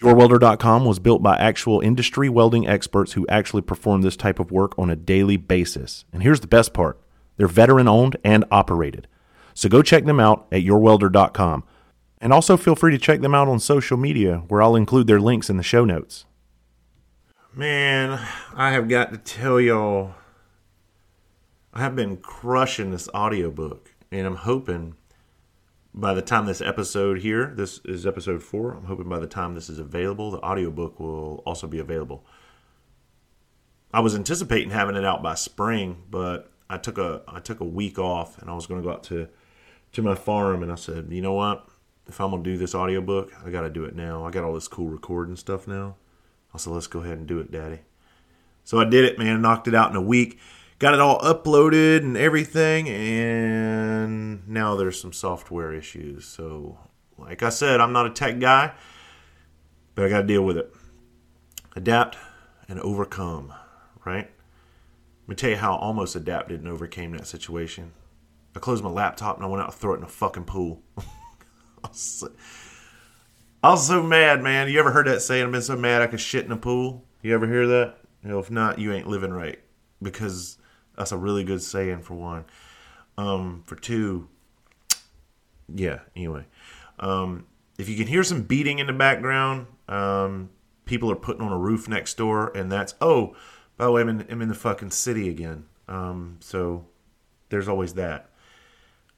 YourWelder.com was built by actual industry welding experts who actually perform this type of work on a daily basis. And here's the best part they're veteran owned and operated. So go check them out at YourWelder.com. And also feel free to check them out on social media, where I'll include their links in the show notes. Man, I have got to tell y'all, I have been crushing this audiobook, and I'm hoping by the time this episode here, this is episode four, I'm hoping by the time this is available, the audiobook will also be available. I was anticipating having it out by spring, but I took a I took a week off and I was going to go out to to my farm and I said, "You know what? If I'm going to do this audiobook, I got to do it now. I got all this cool recording stuff now." I said, "Let's go ahead and do it, daddy." So I did it, man. Knocked it out in a week got it all uploaded and everything and now there's some software issues. So like i said i'm not a tech guy but i got to deal with it. Adapt and overcome right? Let me tell you how I almost adapted and overcame that situation. I closed my laptop and i went out to throw it in a fucking pool. I was so mad man. You ever heard that saying i've been so mad i could shit in a pool you ever hear that? You know if not you ain't living right. Because that's a really good saying for one. Um, for two, yeah. Anyway, um, if you can hear some beating in the background, um, people are putting on a roof next door, and that's oh, by the way, I'm in, I'm in the fucking city again. Um, so there's always that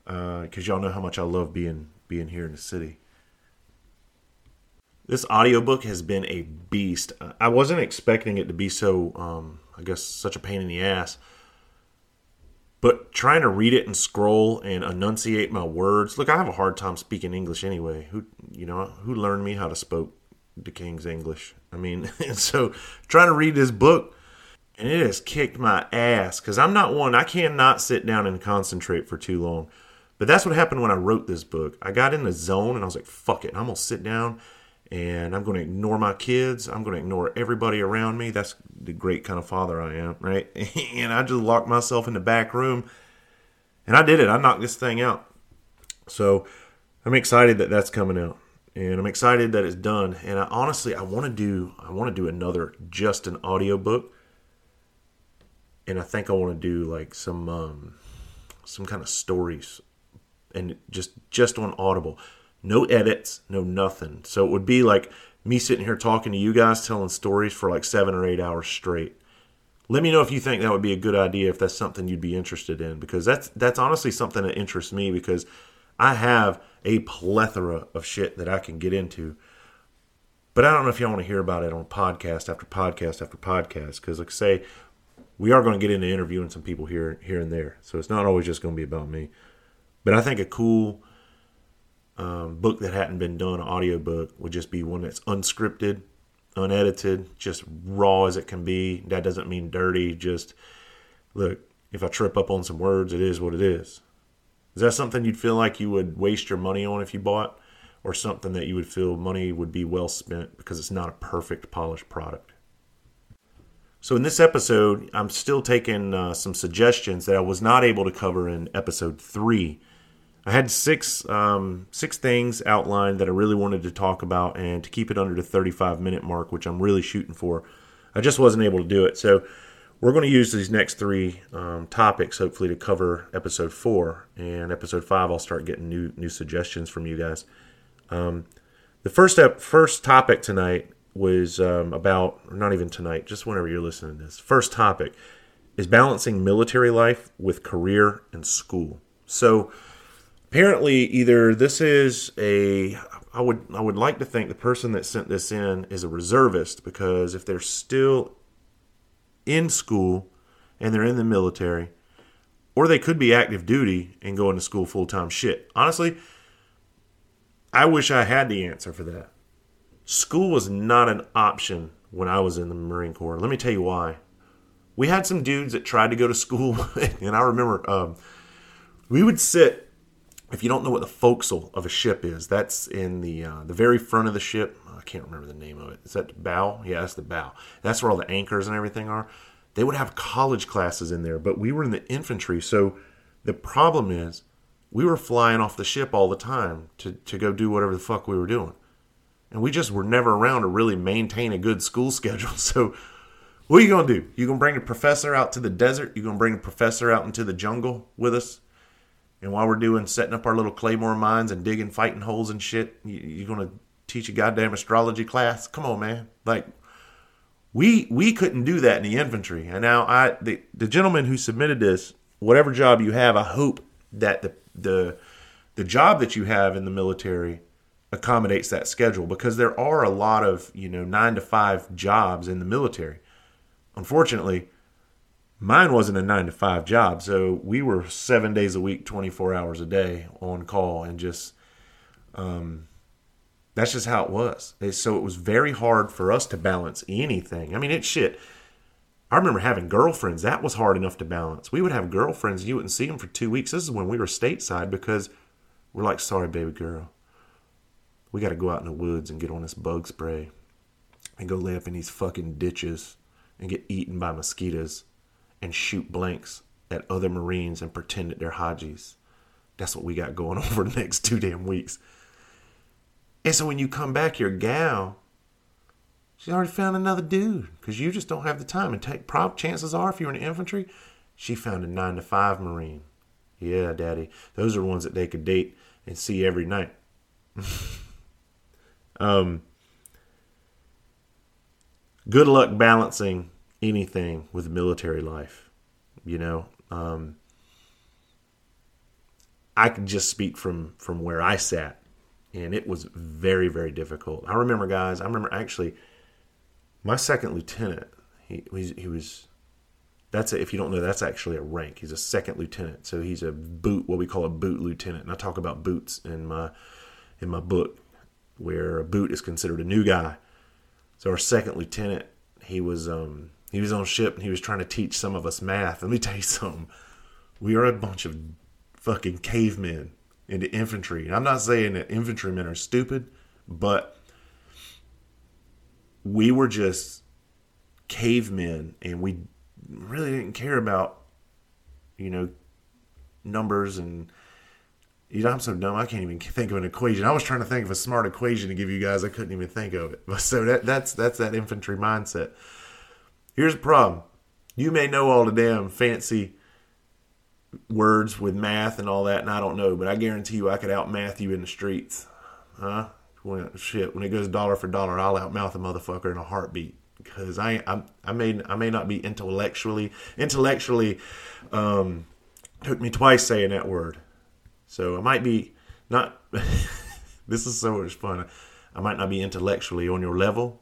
because uh, y'all know how much I love being being here in the city. This audiobook has been a beast. I wasn't expecting it to be so, um, I guess, such a pain in the ass. But trying to read it and scroll and enunciate my words. Look, I have a hard time speaking English anyway. Who you know who learned me how to spoke the King's English? I mean, and so trying to read this book and it has kicked my ass because I'm not one. I cannot sit down and concentrate for too long. But that's what happened when I wrote this book. I got in the zone and I was like, "Fuck it, I'm gonna sit down." And I'm going to ignore my kids. I'm going to ignore everybody around me. That's the great kind of father I am, right? and I just locked myself in the back room and I did it. I knocked this thing out. So I'm excited that that's coming out. And I'm excited that it's done. And I honestly I want to do I want to do another just an audio book. And I think I want to do like some um some kind of stories and just just on Audible no edits, no nothing. So it would be like me sitting here talking to you guys, telling stories for like seven or eight hours straight. Let me know if you think that would be a good idea, if that's something you'd be interested in, because that's that's honestly something that interests me because I have a plethora of shit that I can get into. But I don't know if y'all want to hear about it on podcast after podcast after podcast, because like I say, we are going to get into interviewing some people here here and there. So it's not always just going to be about me. But I think a cool um, book that hadn't been done, an audiobook, would just be one that's unscripted, unedited, just raw as it can be. That doesn't mean dirty. Just look, if I trip up on some words, it is what it is. Is that something you'd feel like you would waste your money on if you bought, or something that you would feel money would be well spent because it's not a perfect polished product? So, in this episode, I'm still taking uh, some suggestions that I was not able to cover in episode three I had six um, six things outlined that I really wanted to talk about, and to keep it under the 35 minute mark, which I'm really shooting for, I just wasn't able to do it. So we're going to use these next three um, topics, hopefully, to cover episode four. And episode five, I'll start getting new new suggestions from you guys. Um, the first step, first topic tonight was um, about, not even tonight, just whenever you're listening to this. First topic is balancing military life with career and school. So apparently, either this is a I would I would like to think the person that sent this in is a reservist because if they're still in school and they're in the military, or they could be active duty and going to school full time. Shit, honestly, I wish I had the answer for that. School was not an option when I was in the Marine Corps. Let me tell you why. We had some dudes that tried to go to school, and I remember um, we would sit. If you don't know what the forecastle of a ship is, that's in the uh, the very front of the ship. I can't remember the name of it. Is that the bow? Yeah, that's the bow. That's where all the anchors and everything are. They would have college classes in there, but we were in the infantry, so the problem is we were flying off the ship all the time to, to go do whatever the fuck we were doing. And we just were never around to really maintain a good school schedule. So what are you gonna do? You gonna bring a professor out to the desert? You gonna bring a professor out into the jungle with us? And while we're doing setting up our little claymore mines and digging fighting holes and shit, you, you gonna teach a goddamn astrology class? Come on, man. Like we we couldn't do that in the infantry. And now I the, the gentleman who submitted this, whatever job you have, I hope that the the the job that you have in the military accommodates that schedule because there are a lot of you know nine to five jobs in the military unfortunately mine wasn't a nine to five job so we were seven days a week 24 hours a day on call and just um, that's just how it was. So it was very hard for us to balance anything. I mean it's shit. I remember having girlfriends. That was hard enough to balance. We would have girlfriends. You wouldn't see them for two weeks. This is when we were stateside because we're like sorry baby girl. We got to go out in the woods and get on this bug spray and go lay up in these fucking ditches and get eaten by mosquitoes and shoot blanks at other Marines and pretend that they're Hajis. That's what we got going for the next two damn weeks. And so when you come back, your gal, she's already found another dude because you just don't have the time. And take prop chances are, if you're in the infantry, she found a nine to five Marine. Yeah, daddy, those are ones that they could date and see every night. Um, good luck balancing anything with military life. You know, um, I can just speak from from where I sat, and it was very very difficult. I remember, guys. I remember actually, my second lieutenant. He he, he was. That's a, if you don't know, that's actually a rank. He's a second lieutenant, so he's a boot, what we call a boot lieutenant. And I talk about boots in my in my book where a boot is considered a new guy. So our second lieutenant, he was um, he was on ship and he was trying to teach some of us math. Let me tell you something. We are a bunch of fucking cavemen in the infantry. And I'm not saying that infantrymen are stupid, but we were just cavemen and we really didn't care about you know numbers and you know, I'm so dumb. I can't even think of an equation. I was trying to think of a smart equation to give you guys. I couldn't even think of it. So that, that's that's that infantry mindset. Here's the problem: you may know all the damn fancy words with math and all that, and I don't know, but I guarantee you, I could outmath you in the streets, huh? When shit, when it goes dollar for dollar, I'll outmouth a motherfucker in a heartbeat because I I I may I may not be intellectually intellectually um, took me twice saying that word so I might be not. this is so much fun. I might not be intellectually on your level,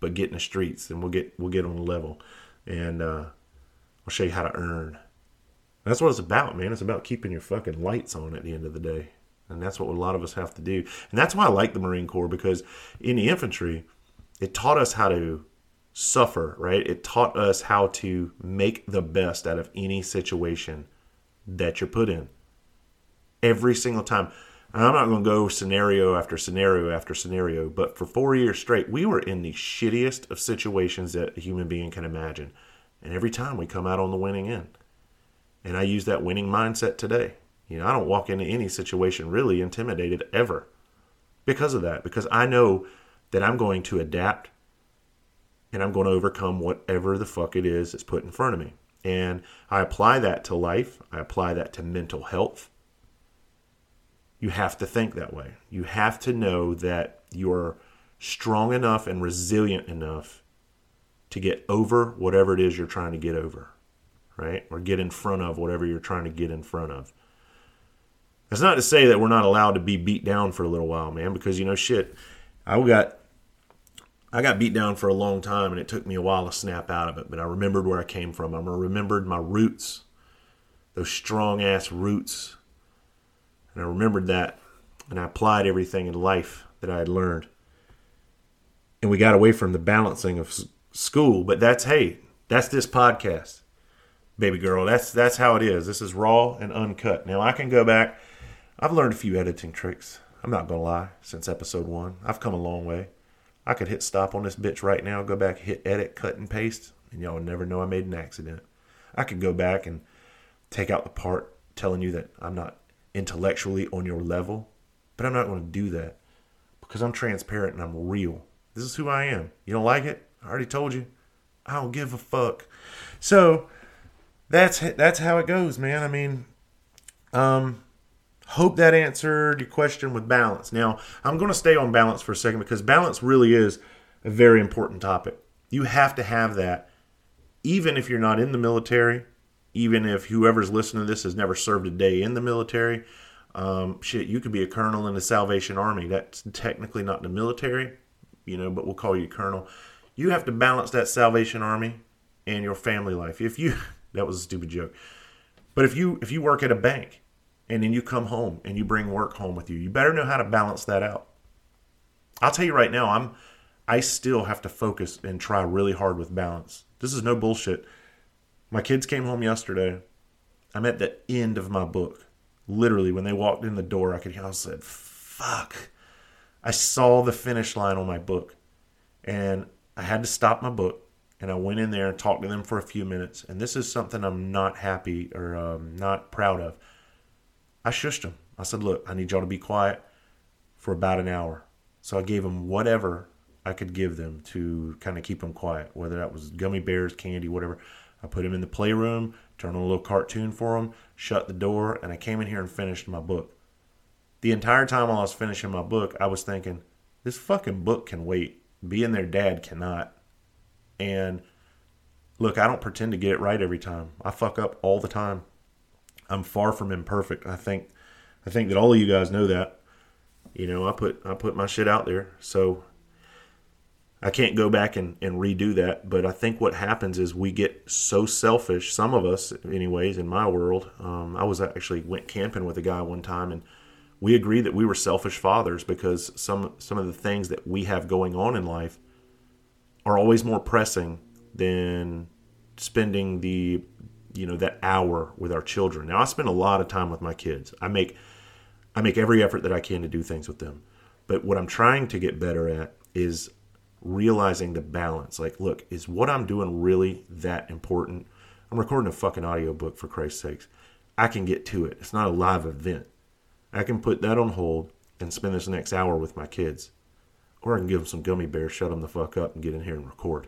but get in the streets, and we'll get we'll get on the level, and uh, I'll show you how to earn. That's what it's about, man. It's about keeping your fucking lights on at the end of the day, and that's what a lot of us have to do. And that's why I like the Marine Corps because in the infantry, it taught us how to suffer, right? It taught us how to make the best out of any situation that you're put in every single time. And I'm not going to go scenario after scenario after scenario, but for four years straight, we were in the shittiest of situations that a human being can imagine. And every time we come out on the winning end. And I use that winning mindset today. You know, I don't walk into any situation really intimidated ever because of that, because I know that I'm going to adapt and I'm going to overcome whatever the fuck it is that's put in front of me. And I apply that to life, I apply that to mental health. You have to think that way. You have to know that you're strong enough and resilient enough to get over whatever it is you're trying to get over, right? Or get in front of whatever you're trying to get in front of. That's not to say that we're not allowed to be beat down for a little while, man, because you know shit. I got I got beat down for a long time and it took me a while to snap out of it, but I remembered where I came from. I remembered my roots. Those strong ass roots. And I remembered that and I applied everything in life that I had learned. And we got away from the balancing of school, but that's hey, that's this podcast. Baby girl, that's that's how it is. This is raw and uncut. Now I can go back I've learned a few editing tricks. I'm not gonna lie. Since episode one, I've come a long way. I could hit stop on this bitch right now, go back, hit edit, cut, and paste, and y'all would never know I made an accident. I could go back and take out the part telling you that I'm not intellectually on your level, but I'm not going to do that because I'm transparent and I'm real. This is who I am. You don't like it? I already told you. I don't give a fuck. So that's that's how it goes, man. I mean, um, Hope that answered your question with balance. Now, I'm going to stay on balance for a second because balance really is a very important topic. You have to have that, even if you're not in the military, even if whoever's listening to this has never served a day in the military. Um, shit, you could be a colonel in the Salvation Army. That's technically not the military, you know, but we'll call you colonel. You have to balance that Salvation Army and your family life. If you, that was a stupid joke, but if you if you work at a bank and then you come home and you bring work home with you. You better know how to balance that out. I'll tell you right now, I'm I still have to focus and try really hard with balance. This is no bullshit. My kids came home yesterday. I'm at the end of my book. Literally, when they walked in the door, I could hear I said, fuck. I saw the finish line on my book. And I had to stop my book and I went in there and talked to them for a few minutes. And this is something I'm not happy or um, not proud of. I shushed them. I said, look, I need y'all to be quiet for about an hour. So I gave them whatever I could give them to kind of keep them quiet, whether that was gummy bears, candy, whatever. I put him in the playroom, turned on a little cartoon for him, shut the door, and I came in here and finished my book. The entire time while I was finishing my book, I was thinking, this fucking book can wait. Being their dad cannot. And look, I don't pretend to get it right every time. I fuck up all the time. I'm far from imperfect. I think I think that all of you guys know that. You know, I put I put my shit out there. So I can't go back and, and redo that. But I think what happens is we get so selfish, some of us anyways, in my world. Um, I was actually went camping with a guy one time and we agreed that we were selfish fathers because some some of the things that we have going on in life are always more pressing than spending the you know that hour with our children. Now I spend a lot of time with my kids. I make I make every effort that I can to do things with them. But what I'm trying to get better at is realizing the balance. Like, look, is what I'm doing really that important? I'm recording a fucking audiobook for Christ's sakes. I can get to it. It's not a live event. I can put that on hold and spend this next hour with my kids. Or I can give them some gummy bears, shut them the fuck up, and get in here and record.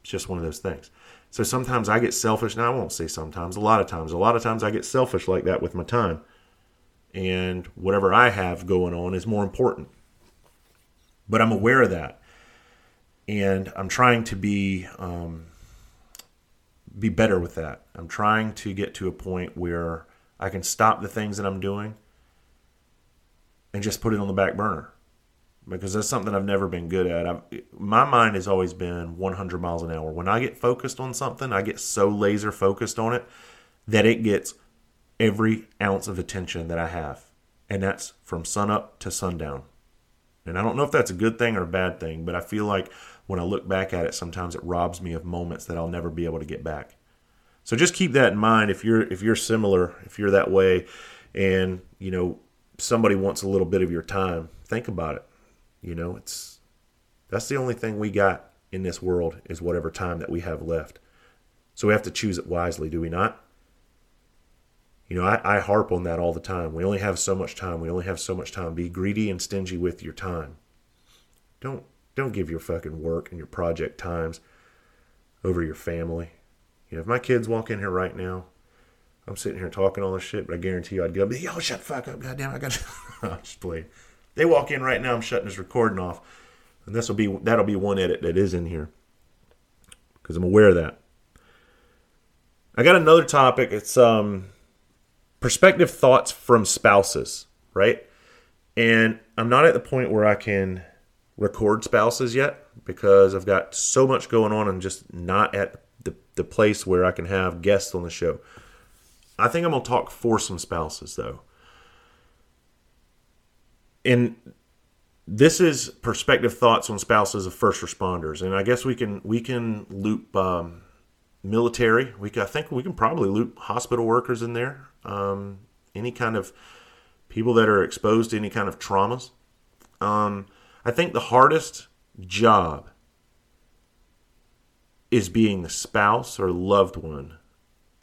It's just one of those things. So sometimes I get selfish. Now I won't say sometimes, a lot of times. A lot of times I get selfish like that with my time. And whatever I have going on is more important. But I'm aware of that. And I'm trying to be um, be better with that. I'm trying to get to a point where I can stop the things that I'm doing and just put it on the back burner because that's something I've never been good at. I've, my mind has always been 100 miles an hour. When I get focused on something, I get so laser focused on it that it gets every ounce of attention that I have. And that's from sunup to sundown. And I don't know if that's a good thing or a bad thing, but I feel like when I look back at it, sometimes it robs me of moments that I'll never be able to get back. So just keep that in mind if you're if you're similar, if you're that way and, you know, somebody wants a little bit of your time, think about it you know, it's that's the only thing we got in this world is whatever time that we have left. So we have to choose it wisely, do we not? You know, I, I harp on that all the time. We only have so much time. We only have so much time. Be greedy and stingy with your time. Don't don't give your fucking work and your project times over your family. You know, if my kids walk in here right now, I'm sitting here talking all this shit, but I guarantee you I'd go, yo, shut the fuck up, goddamn, I got to just play. They walk in right now. I'm shutting this recording off, and this will be that'll be one edit that is in here because I'm aware of that. I got another topic. It's um perspective thoughts from spouses, right? And I'm not at the point where I can record spouses yet because I've got so much going on and just not at the, the place where I can have guests on the show. I think I'm going to talk for some spouses though. And this is perspective thoughts on spouses of first responders, and I guess we can we can loop um, military. We can, I think we can probably loop hospital workers in there. Um, any kind of people that are exposed to any kind of traumas. Um, I think the hardest job is being the spouse or loved one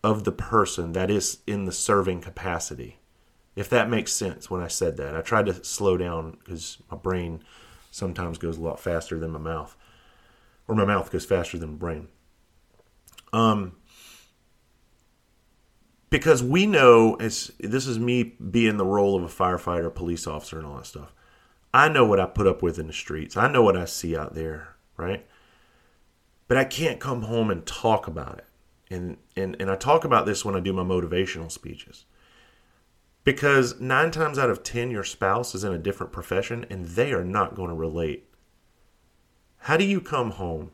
of the person that is in the serving capacity. If that makes sense when I said that. I tried to slow down because my brain sometimes goes a lot faster than my mouth, or my mouth goes faster than my brain. Um, because we know it's this is me being the role of a firefighter, police officer, and all that stuff. I know what I put up with in the streets. I know what I see out there, right? But I can't come home and talk about it. And and and I talk about this when I do my motivational speeches. Because 9 times out of 10 your spouse is in a different profession and they are not going to relate. How do you come home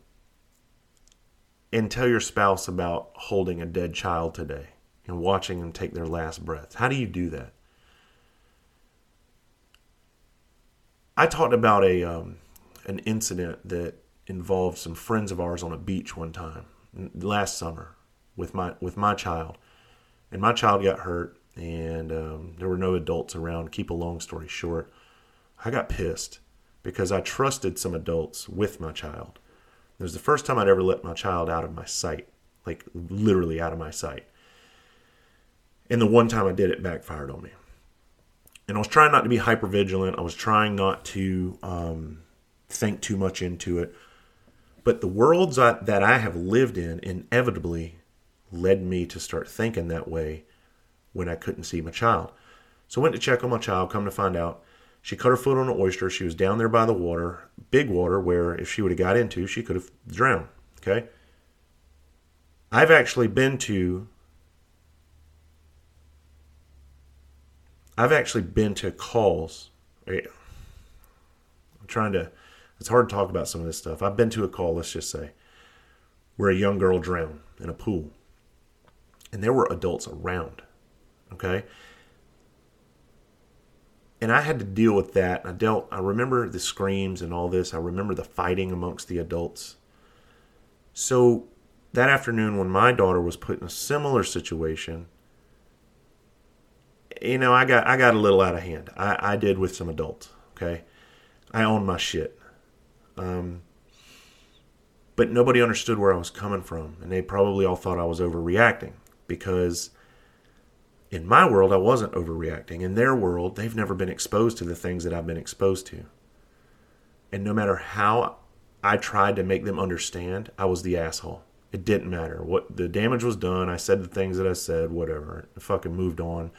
and tell your spouse about holding a dead child today and watching them take their last breath? How do you do that? I talked about a um, an incident that involved some friends of ours on a beach one time last summer with my with my child, and my child got hurt, and um, there were no adults around. Keep a long story short, I got pissed because I trusted some adults with my child. It was the first time I'd ever let my child out of my sight, like literally out of my sight. And the one time I did it backfired on me and I was trying not to be hyper vigilant. I was trying not to um, think too much into it. But the worlds that I have lived in inevitably led me to start thinking that way when I couldn't see my child. So I went to check on my child, come to find out she cut her foot on an oyster. She was down there by the water, big water, where if she would have got into, she could have drowned. Okay. I've actually been to I've actually been to calls. Eh, I'm trying to. It's hard to talk about some of this stuff. I've been to a call. Let's just say where a young girl drowned in a pool, and there were adults around. Okay. And I had to deal with that. I dealt. I remember the screams and all this. I remember the fighting amongst the adults. So that afternoon, when my daughter was put in a similar situation, you know, I got I got a little out of hand. I, I did with some adults. Okay, I own my shit. Um, but nobody understood where I was coming from, and they probably all thought I was overreacting because in my world I wasn't overreacting. In their world, they've never been exposed to the things that I've been exposed to. And no matter how I tried to make them understand, I was the asshole. It didn't matter. What the damage was done. I said the things that I said, whatever. I fucking moved on.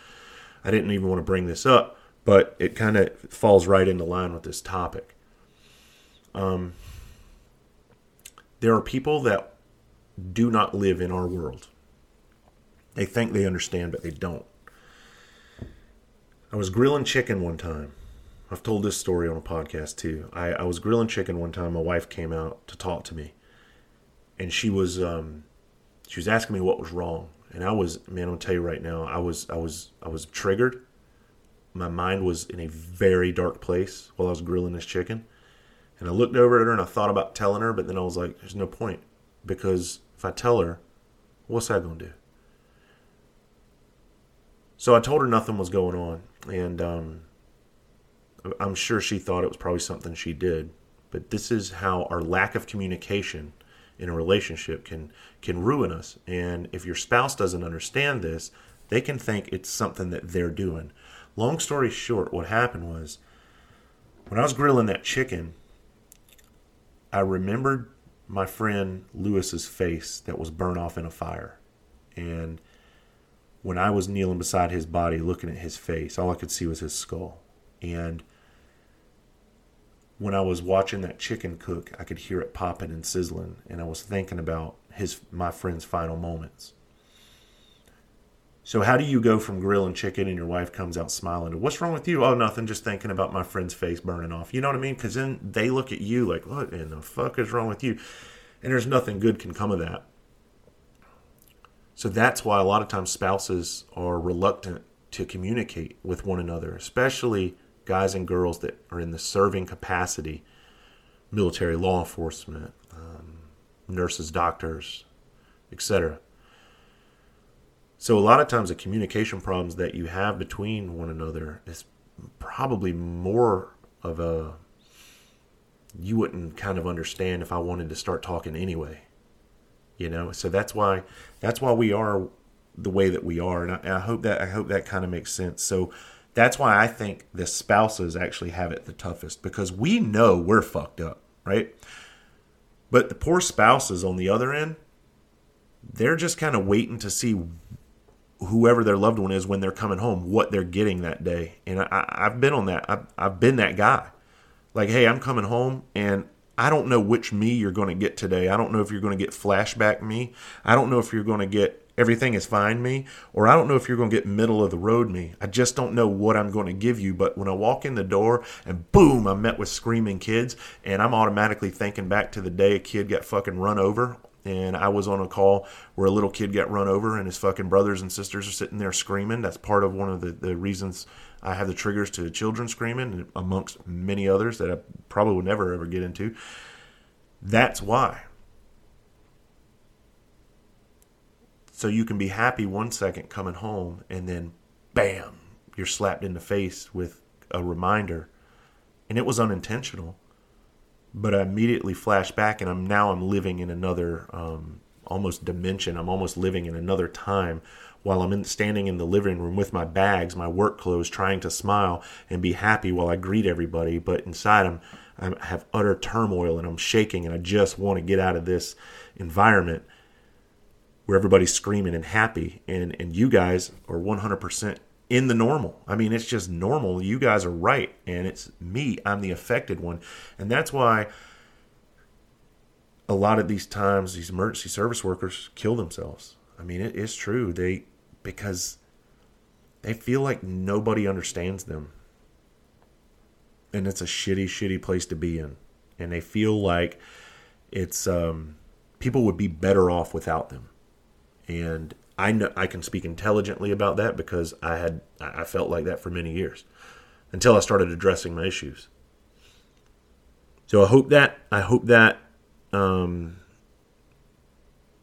I didn't even want to bring this up, but it kind of falls right into line with this topic. Um, there are people that do not live in our world. They think they understand, but they don't. I was grilling chicken one time. I've told this story on a podcast too. I, I was grilling chicken one time. My wife came out to talk to me, and she was um, she was asking me what was wrong and I was man, I'll tell you right now, I was I was I was triggered. My mind was in a very dark place while I was grilling this chicken. And I looked over at her and I thought about telling her, but then I was like, there's no point. Because if I tell her, what's that to do? So I told her nothing was going on. And um, I'm sure she thought it was probably something she did. But this is how our lack of communication in a relationship can can ruin us. And if your spouse doesn't understand this, they can think it's something that they're doing. Long story short, what happened was when I was grilling that chicken, I remembered my friend Lewis's face that was burned off in a fire. And when I was kneeling beside his body looking at his face, all I could see was his skull. And when I was watching that chicken cook, I could hear it popping and sizzling, and I was thinking about his my friend's final moments. So how do you go from grilling chicken and your wife comes out smiling to what's wrong with you? Oh, nothing, just thinking about my friend's face burning off. You know what I mean? Because then they look at you like, what in the fuck is wrong with you? And there's nothing good can come of that. So that's why a lot of times spouses are reluctant to communicate with one another, especially guys and girls that are in the serving capacity, military, law enforcement, um, nurses, doctors, etc. So a lot of times the communication problems that you have between one another is probably more of a you wouldn't kind of understand if I wanted to start talking anyway. You know, so that's why that's why we are the way that we are, and I, I hope that I hope that kind of makes sense. So that's why I think the spouses actually have it the toughest because we know we're fucked up, right? But the poor spouses on the other end, they're just kind of waiting to see whoever their loved one is when they're coming home, what they're getting that day. And I, have been on that. I've, I've been that guy. Like, hey, I'm coming home and I don't know which me you're going to get today. I don't know if you're going to get flashback me. I don't know if you're going to get everything is fine me, or I don't know if you're going to get middle of the road me. I just don't know what I'm going to give you. But when I walk in the door and boom, I'm met with screaming kids, and I'm automatically thinking back to the day a kid got fucking run over and I was on a call where a little kid got run over and his fucking brothers and sisters are sitting there screaming. That's part of one of the, the reasons I have the triggers to children screaming, amongst many others that I probably would never ever get into. That's why. So you can be happy one second coming home and then bam, you're slapped in the face with a reminder. And it was unintentional but I immediately flash back, and I'm now I'm living in another um, almost dimension. I'm almost living in another time while I'm in, standing in the living room with my bags, my work clothes, trying to smile and be happy while I greet everybody. But inside, I'm I have utter turmoil and I'm shaking, and I just want to get out of this environment where everybody's screaming and happy, and and you guys are 100% in the normal. I mean, it's just normal. You guys are right. And it's me. I'm the affected one. And that's why a lot of these times these emergency service workers kill themselves. I mean, it is true. They, because they feel like nobody understands them. And it's a shitty, shitty place to be in. And they feel like it's, um, people would be better off without them. And I know I can speak intelligently about that because I had I felt like that for many years until I started addressing my issues. So I hope that I hope that um,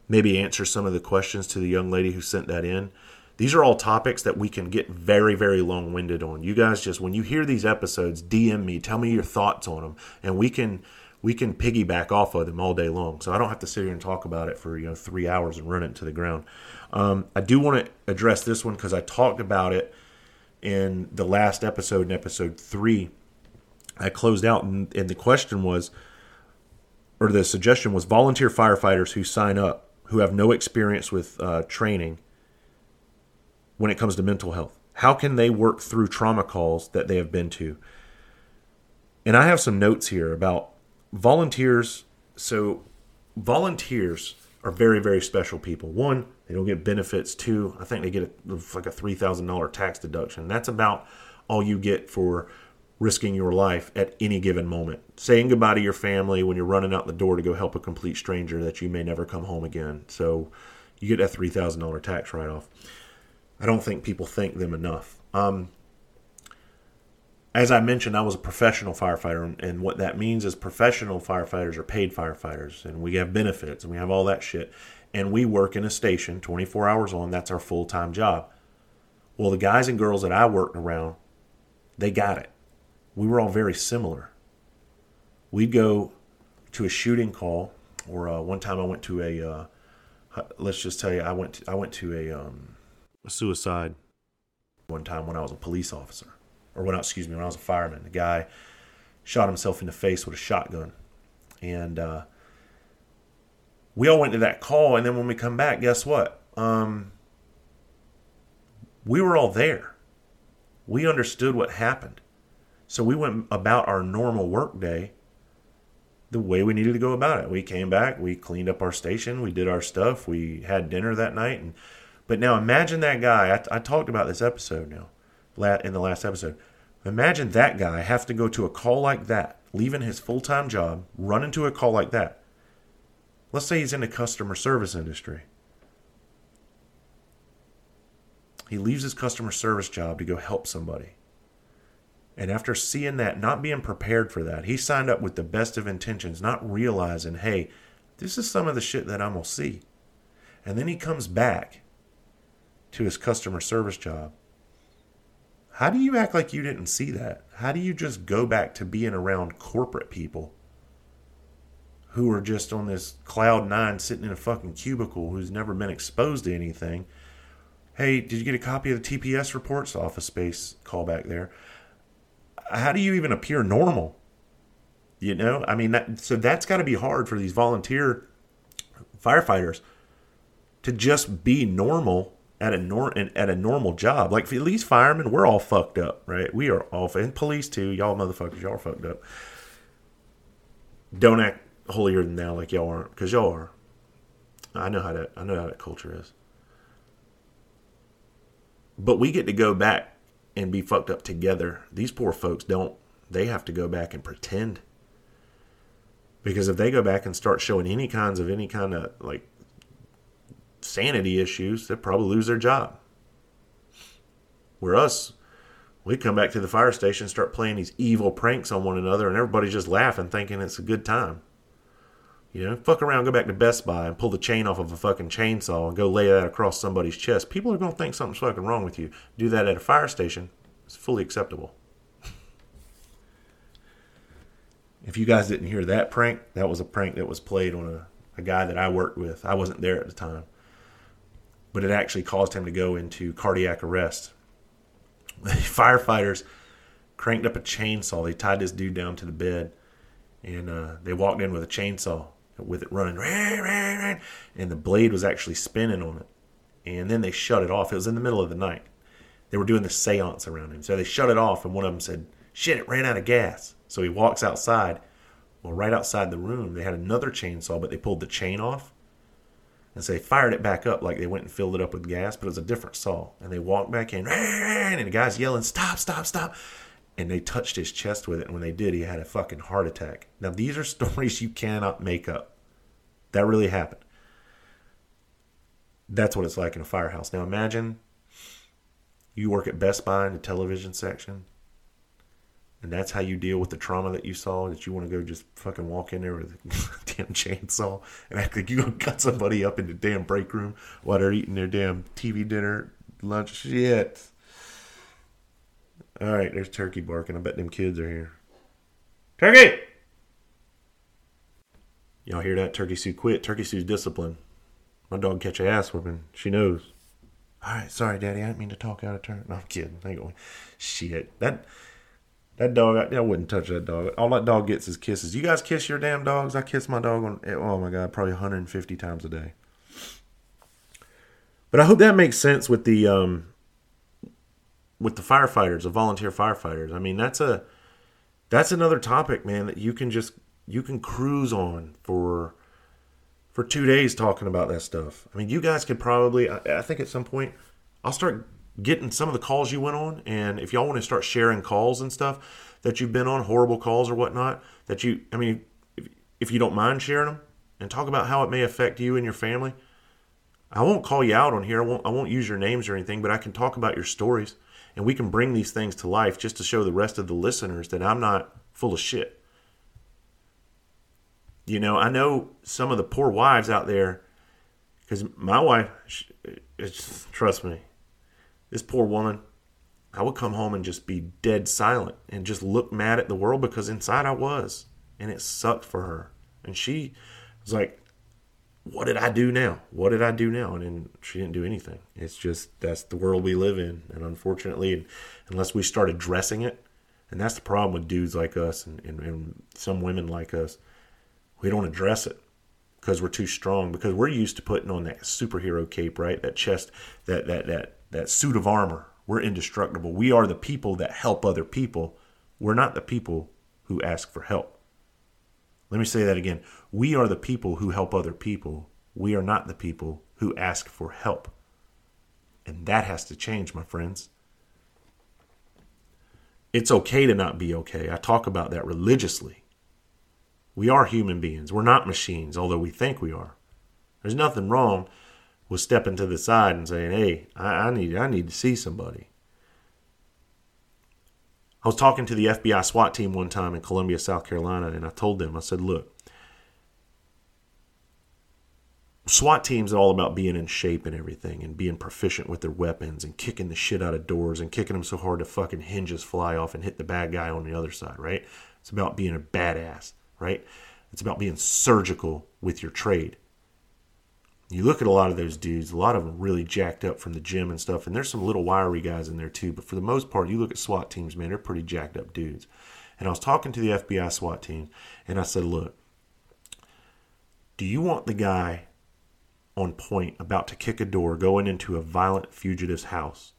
maybe answer some of the questions to the young lady who sent that in. These are all topics that we can get very, very long winded on. You guys just, when you hear these episodes, DM me, tell me your thoughts on them, and we can we can piggyback off of them all day long. So I don't have to sit here and talk about it for you know three hours and run it to the ground. Um, I do want to address this one because I talked about it in the last episode, in episode three. I closed out, and, and the question was, or the suggestion was, volunteer firefighters who sign up who have no experience with uh, training when it comes to mental health. How can they work through trauma calls that they have been to? And I have some notes here about volunteers. So, volunteers are very, very special people. One, they don't get benefits. Two, I think they get a, like a $3,000 tax deduction. That's about all you get for risking your life at any given moment. Saying goodbye to your family when you're running out the door to go help a complete stranger that you may never come home again. So you get that $3,000 tax write off. I don't think people thank them enough. Um, as I mentioned, I was a professional firefighter, and what that means is professional firefighters are paid firefighters, and we have benefits and we have all that shit. And we work in a station 24 hours on, that's our full time job. Well, the guys and girls that I worked around, they got it. We were all very similar. We'd go to a shooting call, or uh, one time I went to a, uh, let's just tell you, I went to, I went to a, um, a suicide one time when I was a police officer or when I, excuse me, when I was a fireman. The guy shot himself in the face with a shotgun, and uh, we all went to that call. And then when we come back, guess what? Um, we were all there. We understood what happened, so we went about our normal work day the way we needed to go about it. We came back, we cleaned up our station, we did our stuff, we had dinner that night, and But now imagine that guy. I, I talked about this episode now, in the last episode. Imagine that guy have to go to a call like that, leaving his full time job, run into a call like that. Let's say he's in the customer service industry. He leaves his customer service job to go help somebody. And after seeing that, not being prepared for that, he signed up with the best of intentions, not realizing, hey, this is some of the shit that I'm going to see. And then he comes back to his customer service job. How do you act like you didn't see that? How do you just go back to being around corporate people who are just on this cloud nine sitting in a fucking cubicle who's never been exposed to anything? Hey, did you get a copy of the TPS reports? Office Space callback there. How do you even appear normal? You know, I mean, that, so that's got to be hard for these volunteer firefighters to just be normal at a nor- at a normal job. Like at least firemen, we're all fucked up, right? We are all and police too. Y'all motherfuckers, y'all fucked up. Don't act holier than thou like y'all aren't, because y'all are. I know how that I know how that culture is. But we get to go back and be fucked up together. These poor folks don't. They have to go back and pretend. Because if they go back and start showing any kinds of any kind of like sanity issues, they'll probably lose their job. Where us, we come back to the fire station, start playing these evil pranks on one another, and everybody's just laughing, thinking it's a good time. You know, fuck around, go back to Best Buy and pull the chain off of a fucking chainsaw and go lay that across somebody's chest. People are going to think something's fucking wrong with you. Do that at a fire station, it's fully acceptable. if you guys didn't hear that prank, that was a prank that was played on a, a guy that I worked with. I wasn't there at the time but it actually caused him to go into cardiac arrest. The firefighters cranked up a chainsaw. They tied this dude down to the bed, and uh, they walked in with a chainsaw with it running, and the blade was actually spinning on it. And then they shut it off. It was in the middle of the night. They were doing the seance around him, so they shut it off. And one of them said, "Shit, it ran out of gas." So he walks outside. Well, right outside the room, they had another chainsaw, but they pulled the chain off and so they fired it back up like they went and filled it up with gas, but it was a different saw. And they walked back in, and the guy's yelling, Stop, stop, stop. And they touched his chest with it. And when they did, he had a fucking heart attack. Now, these are stories you cannot make up. That really happened. That's what it's like in a firehouse. Now, imagine you work at Best Buy in the television section and that's how you deal with the trauma that you saw that you want to go just fucking walk in there with a damn chainsaw and act like you gonna cut somebody up in the damn break room while they're eating their damn TV dinner, lunch. Shit. All right, there's turkey barking. I bet them kids are here. Turkey! Y'all hear that? Turkey Sue quit. Turkey Sue's discipline. My dog catch a ass whooping. She knows. All right, sorry, Daddy. I didn't mean to talk out of turn. No, I'm kidding. I ain't going. Shit. That that dog, I, I, wouldn't touch that dog. All that dog gets is kisses. You guys kiss your damn dogs. I kiss my dog on, oh my God, probably 150 times a day. But I hope that makes sense with the, um, with the firefighters, the volunteer firefighters. I mean, that's a, that's another topic, man, that you can just, you can cruise on for, for two days talking about that stuff. I mean, you guys could probably, I, I think at some point, I'll start getting some of the calls you went on. And if y'all want to start sharing calls and stuff that you've been on, horrible calls or whatnot, that you, I mean, if, if you don't mind sharing them and talk about how it may affect you and your family, I won't call you out on here. I won't, I won't use your names or anything, but I can talk about your stories and we can bring these things to life just to show the rest of the listeners that I'm not full of shit. You know, I know some of the poor wives out there because my wife, it's, trust me, this poor woman, I would come home and just be dead silent and just look mad at the world because inside I was. And it sucked for her. And she was like, What did I do now? What did I do now? And then she didn't do anything. It's just that's the world we live in. And unfortunately, unless we start addressing it, and that's the problem with dudes like us and, and, and some women like us, we don't address it because we're too strong because we're used to putting on that superhero cape right that chest that that that that suit of armor. We're indestructible. We are the people that help other people. We're not the people who ask for help. Let me say that again. We are the people who help other people. We are not the people who ask for help. And that has to change, my friends. It's okay to not be okay. I talk about that religiously. We are human beings. We're not machines, although we think we are. There's nothing wrong with stepping to the side and saying, "Hey, I, I need I need to see somebody." I was talking to the FBI SWAT team one time in Columbia, South Carolina, and I told them, I said, "Look, SWAT teams are all about being in shape and everything and being proficient with their weapons and kicking the shit out of doors and kicking them so hard the fucking hinges fly off and hit the bad guy on the other side, right? It's about being a badass right? It's about being surgical with your trade. You look at a lot of those dudes, a lot of them really jacked up from the gym and stuff, and there's some little wiry guys in there too, but for the most part, you look at SWAT teams, man, they're pretty jacked up dudes. And I was talking to the FBI SWAT team, and I said, Look, do you want the guy on point about to kick a door going into a violent fugitive's house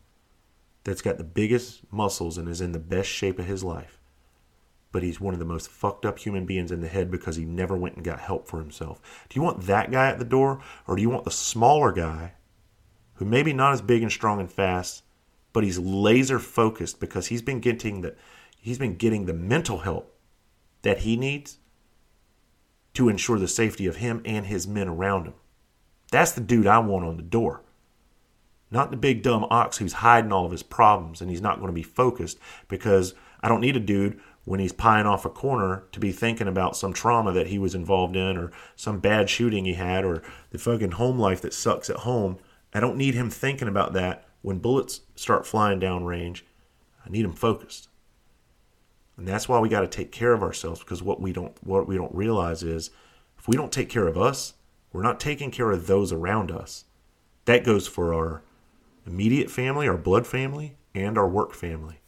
that's got the biggest muscles and is in the best shape of his life? But he's one of the most fucked up human beings in the head because he never went and got help for himself. Do you want that guy at the door, or do you want the smaller guy who maybe not as big and strong and fast, but he's laser focused because he's been getting the he's been getting the mental help that he needs to ensure the safety of him and his men around him. That's the dude I want on the door. Not the big dumb ox who's hiding all of his problems and he's not going to be focused because I don't need a dude when he's pieing off a corner to be thinking about some trauma that he was involved in or some bad shooting he had or the fucking home life that sucks at home. I don't need him thinking about that when bullets start flying down range. I need him focused. And that's why we got to take care of ourselves because what we don't what we don't realize is if we don't take care of us, we're not taking care of those around us. That goes for our immediate family, our blood family, and our work family.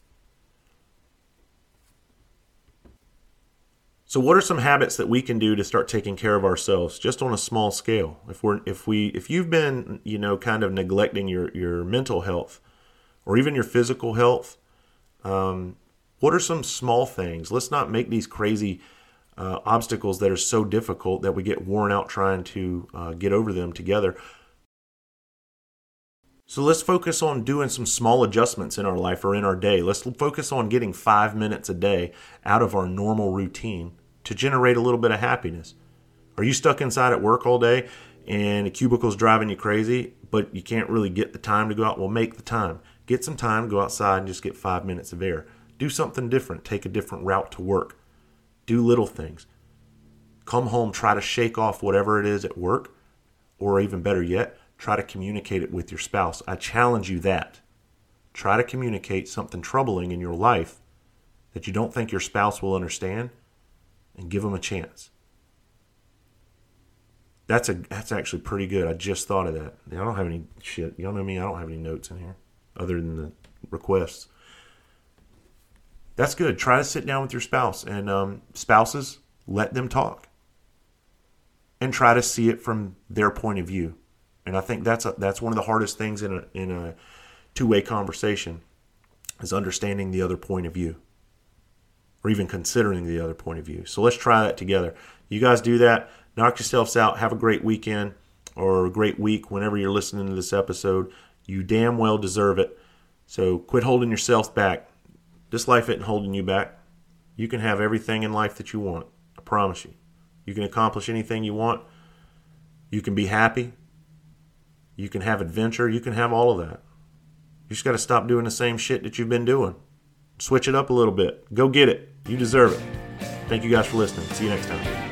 So what are some habits that we can do to start taking care of ourselves just on a small scale? If we're if we if you've been, you know, kind of neglecting your your mental health or even your physical health, um, what are some small things? Let's not make these crazy uh, obstacles that are so difficult that we get worn out trying to uh, get over them together. So let's focus on doing some small adjustments in our life or in our day. Let's focus on getting five minutes a day out of our normal routine to generate a little bit of happiness. Are you stuck inside at work all day and a cubicle's driving you crazy, but you can't really get the time to go out? Well, make the time. Get some time, go outside and just get five minutes of air. Do something different. Take a different route to work. Do little things. Come home, try to shake off whatever it is at work, or even better yet, try to communicate it with your spouse. I challenge you that. Try to communicate something troubling in your life that you don't think your spouse will understand and give them a chance. That's a that's actually pretty good. I just thought of that. I don't have any shit. Y'all know me. I don't have any notes in here other than the requests. That's good. Try to sit down with your spouse and um, spouses let them talk and try to see it from their point of view. And I think that's a, that's one of the hardest things in a in a two way conversation is understanding the other point of view or even considering the other point of view. So let's try that together. You guys do that. Knock yourselves out. Have a great weekend or a great week whenever you're listening to this episode. You damn well deserve it. So quit holding yourself back. This life isn't holding you back. You can have everything in life that you want. I promise you. You can accomplish anything you want. You can be happy. You can have adventure. You can have all of that. You just got to stop doing the same shit that you've been doing. Switch it up a little bit. Go get it. You deserve it. Thank you guys for listening. See you next time.